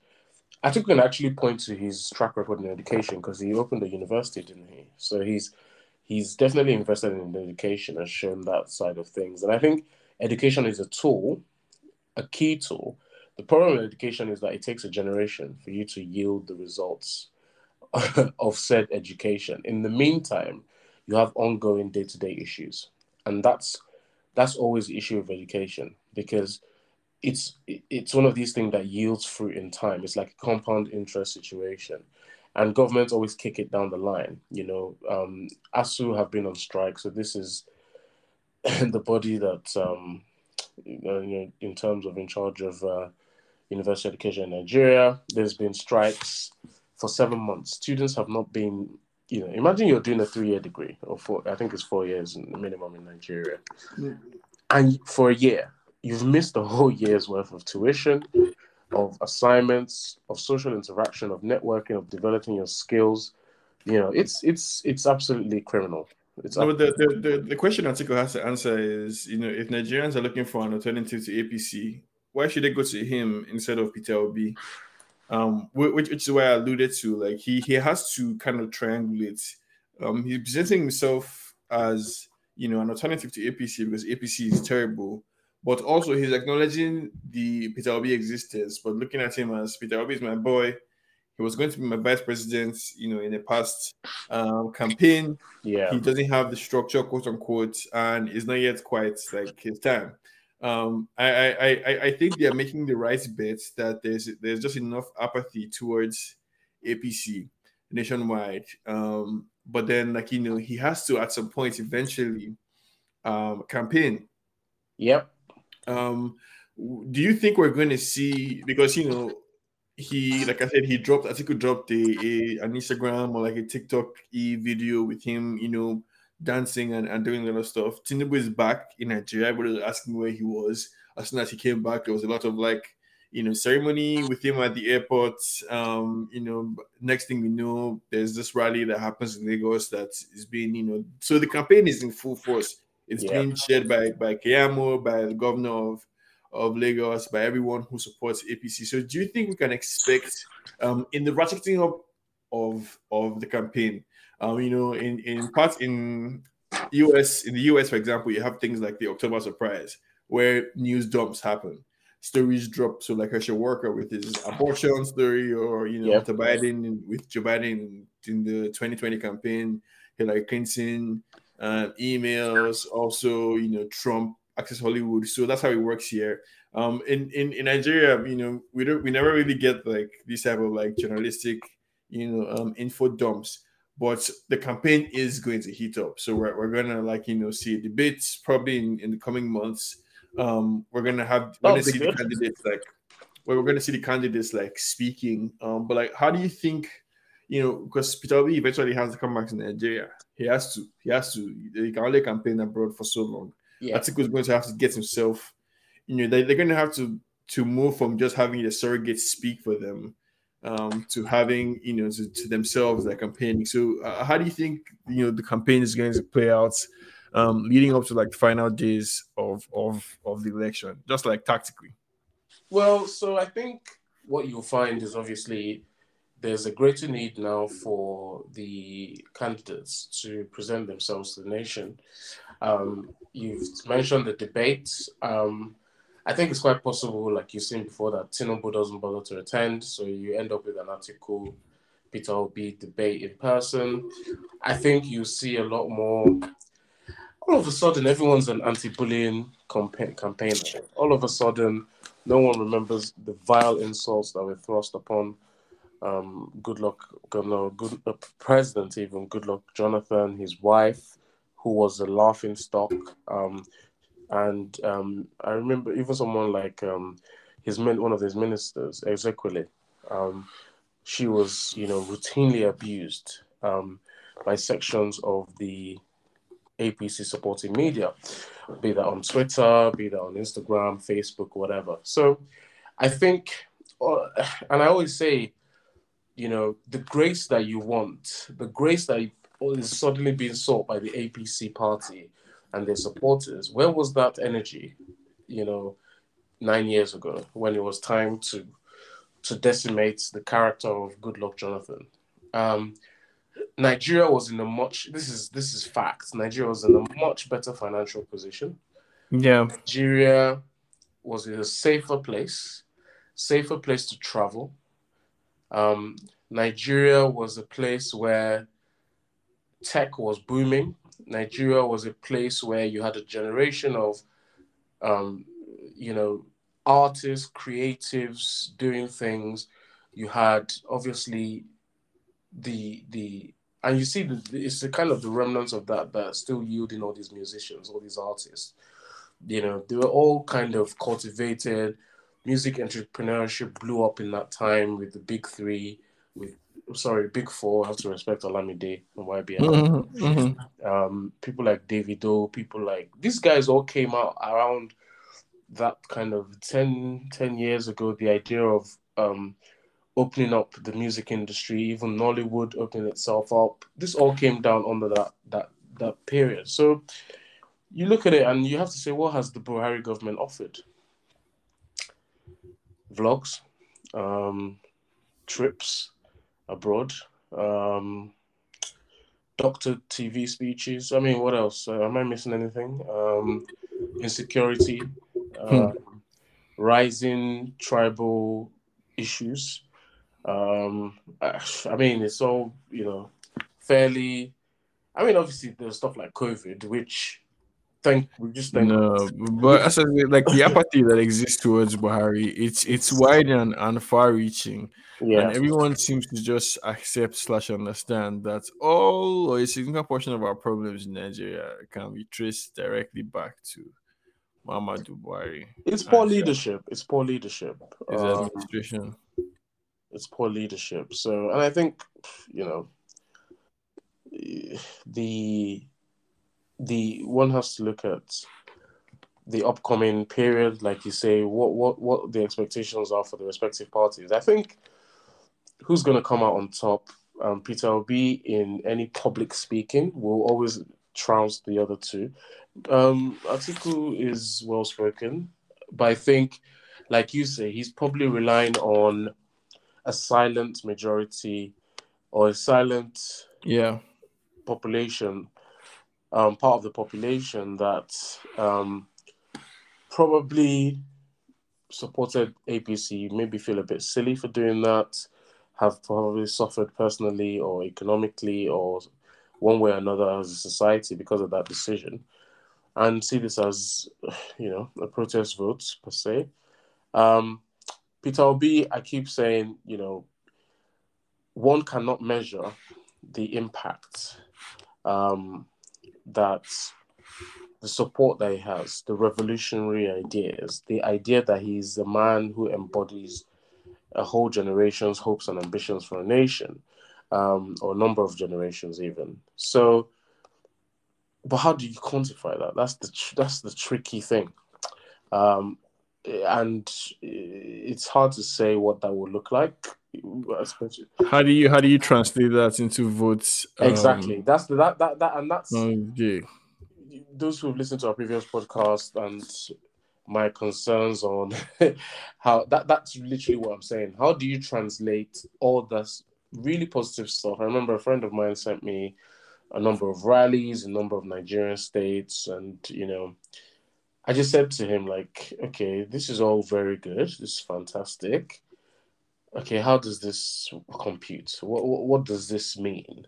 Atiku can actually point to his track record in education because he opened a university, didn't he? So he's he's definitely invested in education and shown that side of things. And I think education is a tool a key tool. The problem with education is that it takes a generation for you to yield the results of said education. In the meantime, you have ongoing day-to-day issues, and that's that's always the issue of education because it's it's one of these things that yields fruit in time. It's like a compound interest situation, and governments always kick it down the line. You know, um, ASUU have been on strike, so this is the body that, um, you know, in terms of in charge of uh, university education in Nigeria, there's been strikes for seven months. Students have not been, you know, imagine you're doing a three-year degree or four, I think it's four years minimum in Nigeria, mm. and for a year you've missed a whole year's worth of tuition of assignments, of social interaction, of networking, of developing your skills. You know, it's it's it's absolutely criminal. It's
no, the, the, the, the question Atiku has to answer is, you know, if Nigerians are looking for an alternative to APC, why should they go to him instead of Peter Obi? Um, which, which is why I alluded to, like he he has to kind of triangulate. Um, he's presenting himself as you know an alternative to APC because APC is terrible but also he's acknowledging the Peter Obi existence, but looking at him as Peter Obi is my boy. He was going to be my vice president, you know, in the past um, campaign.
Yeah,
he doesn't have the structure, quote unquote, and is not yet quite like his time. Um, I, I, I, I think they are making the right bet that there's there's just enough apathy towards APC nationwide. Um, but then, like you know, he has to at some point eventually um, campaign.
Yep.
Um, do you think we're going to see because you know he like I said he dropped I think he dropped a, a an Instagram or like a TikTok e video with him you know dancing and, and doing a lot of stuff. Tinubu is back in Nigeria. Everybody was asking where he was. As soon as he came back, there was a lot of like you know ceremony with him at the airport. Um, you know, next thing we know, there's this rally that happens in Lagos that is being you know so the campaign is in full force. It's yeah. being shared by by Keyamo, by the governor of of Lagos, by everyone who supports APC. So, do you think we can expect um, in the ratcheting up of of the campaign? Um, you know, in in part in US in the US, for example, you have things like the October surprise, where news dumps happen, stories drop. So, like Herschel Walker with his abortion story, or you know, yep. Biden with Joe Biden in the 2020 campaign, Hillary Clinton uh, emails, also, you know, Trump, Access Hollywood. So that's how it works here. Um, in, in, in Nigeria, you know, we don't, we never really get like this type of like journalistic, you know, um, info dumps. But the campaign is going to heat up. So we're, we're gonna like, you know, see debates probably in, in the coming months. Um, we're gonna have we're gonna see good. the candidates like we're gonna see the candidates like speaking. Um, but like how do you think you know, because Peter Obi eventually has to come back to Nigeria. He has to. He has to. He can only campaign abroad for so long. Yeah. Atiku is going to have to get himself. You know, they, they're going to have to to move from just having the surrogate speak for them um, to having you know to, to themselves like campaigning. So, uh, how do you think you know the campaign is going to play out, um, leading up to like the final days of of of the election, just like tactically?
Well, so I think what you'll find is obviously there's a greater need now for the candidates to present themselves to the nation. Um, you've mentioned the debates. Um, I think it's quite possible, like you've seen before, that Tinubu doesn't bother to attend, so you end up with an Atiku. Peter Obi debate in person. I think you see a lot more. All of a sudden, everyone's an anti-bullying campaign campaigner. All of a sudden, no one remembers the vile insults that were thrust upon um, Goodluck, no, good uh, president even Goodluck Jonathan, his wife, who was a laughing stock, um, and um, I remember even someone like um, his one of his ministers, Ezekwesili, um, she was you know routinely abused um, by sections of the APC supporting media, be that on Twitter, be that on Instagram, Facebook, whatever. So I think, uh, and I always say you know, the grace that you want, the grace that is suddenly being sought by the APC party and their supporters, where was that energy, you know, nine years ago when it was time to to decimate the character of Goodluck Jonathan? Um, Nigeria was in a much this is this is fact. Nigeria was in a much better financial position.
Yeah.
Nigeria was in a safer place, safer place to travel um, Nigeria was a place where tech was booming. Nigeria was a place where you had a generation of, um, you know, artists, creatives doing things. You had obviously the the and you see the, it's the kind of the remnants of that that still yielding all these musicians, all these artists. You know, they were all kind of cultivated. Music entrepreneurship blew up in that time with the big three, with sorry, big four. Have to respect Olamide and YBN. Mm-hmm, mm-hmm. Um, people like Davido, people like these guys all came out around that kind of 10, 10 years ago. The idea of um, opening up the music industry, even Nollywood opening itself up. This all came down under that that that period. So you look at it and you have to say, what has the Buhari government offered? Vlogs, um, trips abroad, um, doctor TV speeches. I mean, what else? Uh, am I missing anything? Um, insecurity, uh, hmm. rising tribal issues. Um, I, I mean, it's all you know, fairly. I mean, obviously, there's stuff like COVID, which thank we just thank
no, but as I said, like the apathy that exists towards Buhari, it's it's wide and, and far reaching. Yeah. And everyone seems to just accept slash understand that all or a significant portion of our problems in Nigeria can be traced directly back to Muhammadu Buhari.
It's poor and, leadership. It's poor leadership.
It's um, administration.
It's poor leadership. So, and I think you know the the one has to look at the upcoming period, like you say, what what what the expectations are for the respective parties. I think who's going to come out on top? Um, Peter Obi in any public speaking will always trounce the other two. Um, Atiku is well spoken, but I think, like you say, he's probably relying on a silent majority or a silent
yeah
population um, part of the population that um, probably supported APC, maybe feel a bit silly for doing that, have probably suffered personally or economically or one way or another as a society because of that decision, and see this as, you know, a protest vote per se. Um, Peter Obi, I keep saying, you know, one cannot measure the impact um, that the support that he has, the revolutionary ideas, the idea that he's a man who embodies a whole generation's hopes and ambitions for a nation, um, or a number of generations even. So, but how do you quantify that? That's the tr- that's the tricky thing, um, and it's hard to say what that will look like.
How do you how do you translate that into votes?
Um, exactly. That's that that that and that's okay. Those who've listened to our previous podcast and my concerns on how that that's literally what I'm saying. How do you translate all this really positive stuff? I remember a friend of mine sent me a number of rallies, a number of Nigerian states, and you know, I just said to him like, okay, this is all very good. This is fantastic okay, how does this compute? What, what, what does this mean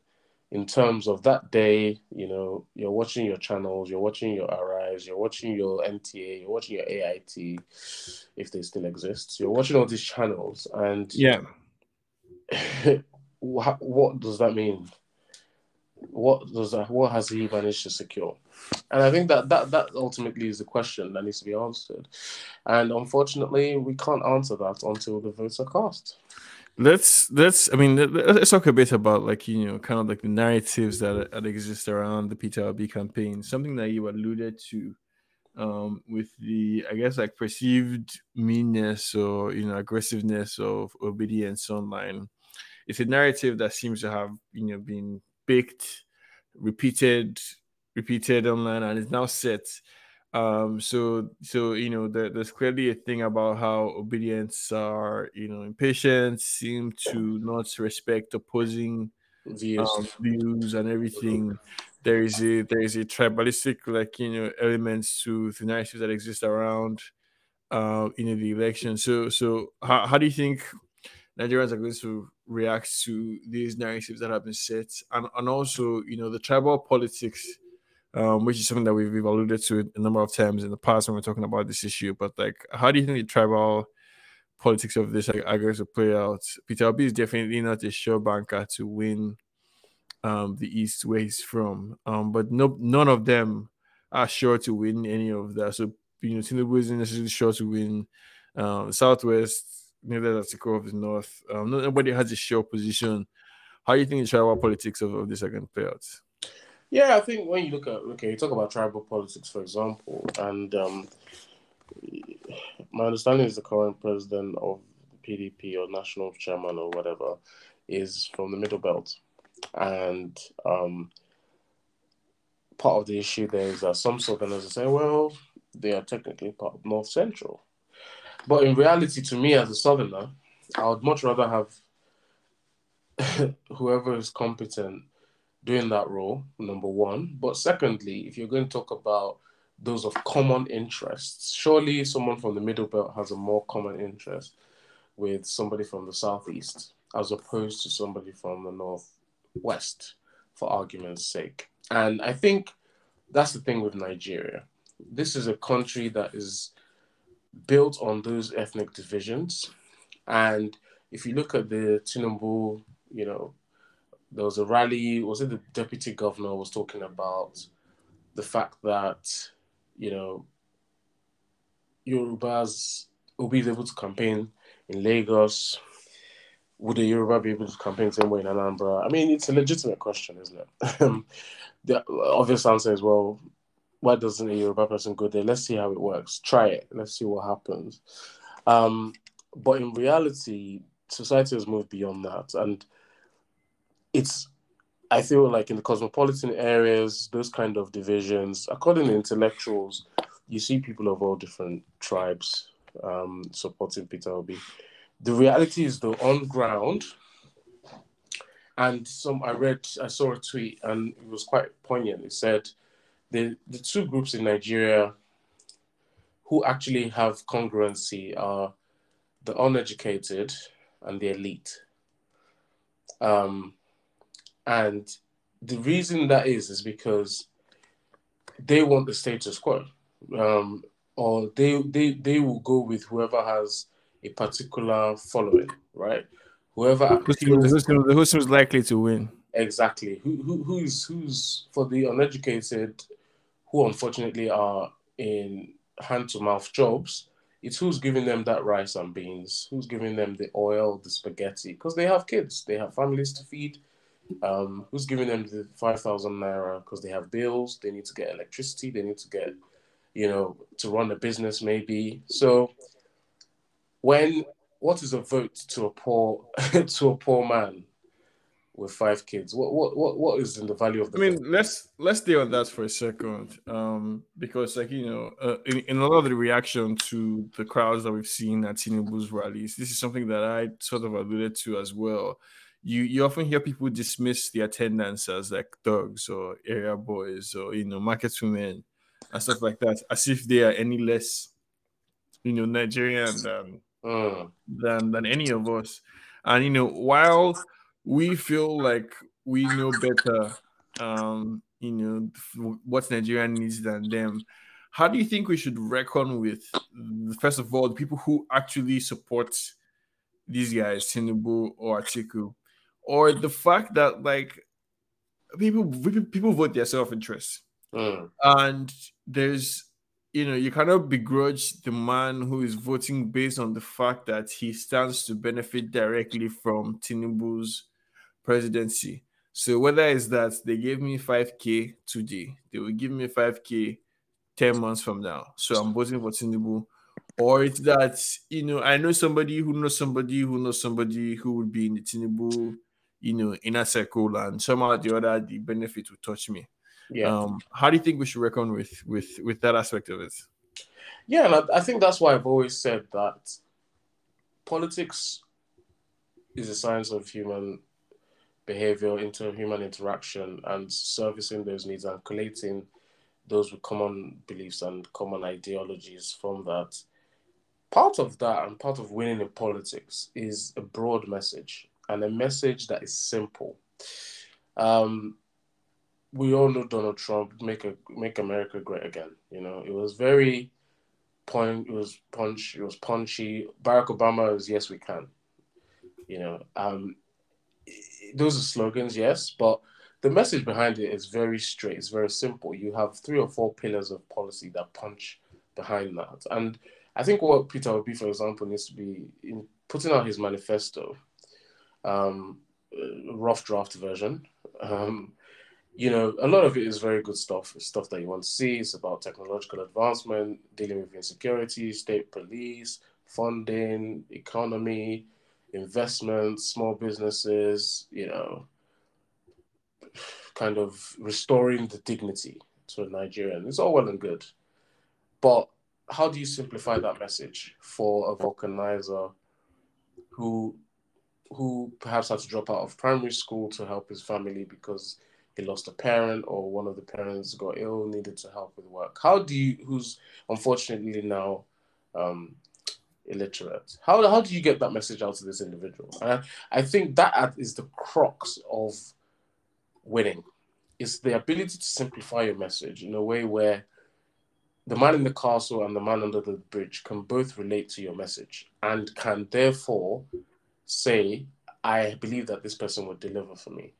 in terms of that day? You know, you're watching your channels, you're watching your Arise, you're watching your NTA, you're watching your AIT, if they still exist. You're watching all these channels, and
yeah,
what, what does that mean? What does that? What has he managed to secure? And I think that that that ultimately is the question that needs to be answered. And unfortunately, we can't answer that until the votes are cast.
Let's let's I mean let's talk a bit about like you know kind of like the narratives that, that exist around the Peter Obi campaign. Something that you alluded to um, with the I guess like perceived meanness or you know aggressiveness of Obidients online. It's a narrative that seems to have you know been baked, repeated repeated online and it's now set. Um, so so you know there, there's clearly a thing about how Obidients are you know impatient, seem to not respect opposing views, um, views and everything. There is a there is a tribalistic like you know elements to the narratives that exist around uh you know the election. So so how, how do you think Nigerians are going to react to these narratives that have been set and, and also you know the tribal politics um, which is something that we've, we've alluded to a number of times in the past when we're talking about this issue. But like, how do you think the tribal politics of this are going to play out. Peter Obi is definitely not a sure banker to win um, the East where he's from. Um, but no, none of them are sure to win any of that. So you know, Tinubu isn't necessarily sure to win um, Southwest. Neither that's the core of the North. Um, nobody has a sure position. How do you think the tribal politics of, of this are going to play out?
Yeah, I think when you look at okay, you talk about tribal politics, for example, and um, my understanding is the current president of the PDP or national chairman or whatever is from the Middle Belt, and um, part of the issue there is that some Southerners say, well, they are technically part of North Central, but in reality, to me as a Southerner, I would much rather have whoever is competent doing that role, number one. But secondly, if you're going to talk about those of common interests, surely someone from the middle belt has a more common interest with somebody from the southeast as opposed to somebody from the northwest, for argument's sake. And I think that's the thing with Nigeria. This is a country that is built on those ethnic divisions. And if you look at the Tinubu, you know, there was a rally, was it the deputy governor was talking about the fact that, you know, Yorubas will be able to campaign in Lagos. Would the Yoruba be able to campaign way in Anambra? I mean, it's a legitimate question, isn't it? the obvious answer is, well, why doesn't a Yoruba person go there? Let's see how it works. Try it. Let's see what happens. Um, but in reality, society has moved beyond that. And it's I feel like in the cosmopolitan areas, those kind of divisions, according to intellectuals, you see people of all different tribes um, supporting Peter Obi. The reality is, though, on ground, and some I read, I saw a tweet, and it was quite poignant. It said the the two groups in Nigeria who actually have congruency are the uneducated and the elite. Um, and the reason that is is because they want the status quo, um, or they they they will go with whoever has a particular following, right? Whoever who's,
who's, who's who's likely to win.
Exactly. Who, who who's who's for the uneducated, who unfortunately are in hand to mouth jobs. It's who's giving them that rice and beans, who's giving them the oil, the spaghetti, because they have kids, they have families to feed, um, who's giving them the 5,000 naira because they have bills, they need to get electricity, they need to get, you know, to run a business maybe. So when what is a vote to a poor to a poor man with five kids? What what what what is in the value of the
I mean, vote? let's let's stay on that for a second. Um, because like you know, uh, in, in a lot of the reaction to the crowds that we've seen at Tinubu's rallies, this is something that I sort of alluded to as well you you often hear people dismiss the attendance as like thugs or area boys or you know market women and stuff like that, as if they are any less, you know, Nigerian than mm. than than any of us. And you know, while we feel like we know better, um, you know, what Nigeria needs than them. How do you think we should reckon with, first of all, the people who actually support these guys, Tinubu or Atiku, or the fact that like people people vote their self-interest. Mm. and there's you know you cannot begrudge the man who is voting based on the fact that he stands to benefit directly from Tinubu's presidency. So whether it's that they gave me 5k today they will give me 5k 10 months from now. So i'm voting for tinubu. Or it's that you know i know somebody who knows somebody who knows somebody who would be in the tinubu you know, inner circle and somehow or the other the benefit will touch me. Yeah. Um, how do you think we should reckon with with with that aspect of it?
Yeah, and I, I think that's why I've always said that politics is a science of human behavior, interhuman interaction, and servicing those needs and collating those with common beliefs and common ideologies from that. Part of that and part of winning in politics is a broad message and a message that is simple. Um, we all know Donald Trump make a make America great again. You know, it was very point. It was punch. It was punchy. Barack Obama was yes, we can. You know, um, those are slogans, yes, but the message behind it is very straight. It's very simple. You have three or four pillars of policy that punch behind that, and I think what Peter Obi, for example, needs to be in putting out his manifesto, um, rough draft version. Um, you know, a lot of it is very good stuff. It's stuff that you want to see. It's about technological advancement, dealing with insecurity, state police, funding, economy, investments, small businesses, you know, kind of restoring the dignity to a Nigerian. It's all well and good. But how do you simplify that message for a vulcanizer who who perhaps had to drop out of primary school to help his family because he lost a parent or one of the parents got ill, needed to help with work. How do you, who's unfortunately now um, illiterate, how, how do you get that message out to this individual? And I, I think that is the crux of winning. It's the ability to simplify your message in a way where the man in the castle and the man under the bridge can both relate to your message and can therefore say, I believe that this person would deliver for me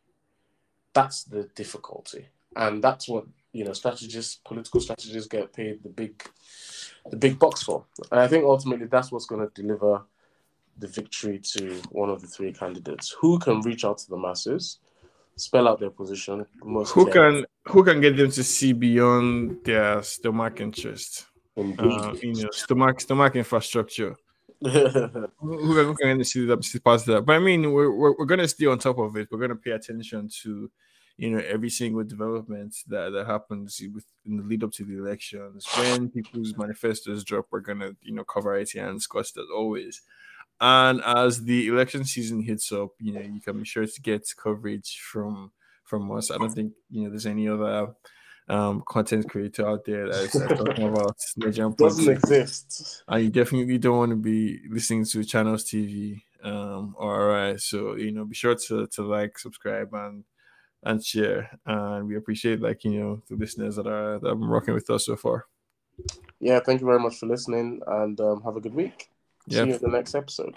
that's the difficulty, and that's what you know strategists, political strategists get paid the big, the big bucks for. And I think ultimately that's what's going to deliver the victory to one of the three candidates who can reach out to the masses, spell out their position.
who can who can get them to see beyond their stomach interest, uh, you know, stomach stomach infrastructure. Who, who can see that see past that? But I mean, we're, we're, we're going to stay on top of it. We're going to pay attention to you know every single development that that happens with in the lead up to the elections when people's manifestos drop we're gonna you know cover it and discuss as always and as the election season hits up you know you can be sure to get coverage from from us i don't think you know there's any other um, content creator out there that is talking about Nigerian
doesn't exist.
And you definitely don't want to be listening to Channels TV. Um, all right, so you know, be sure to to like, subscribe, and and share. And we appreciate like you know the listeners that are that have been rocking with us so far.
Yeah, thank you very much for listening, and um, have a good week. See you in the next episode.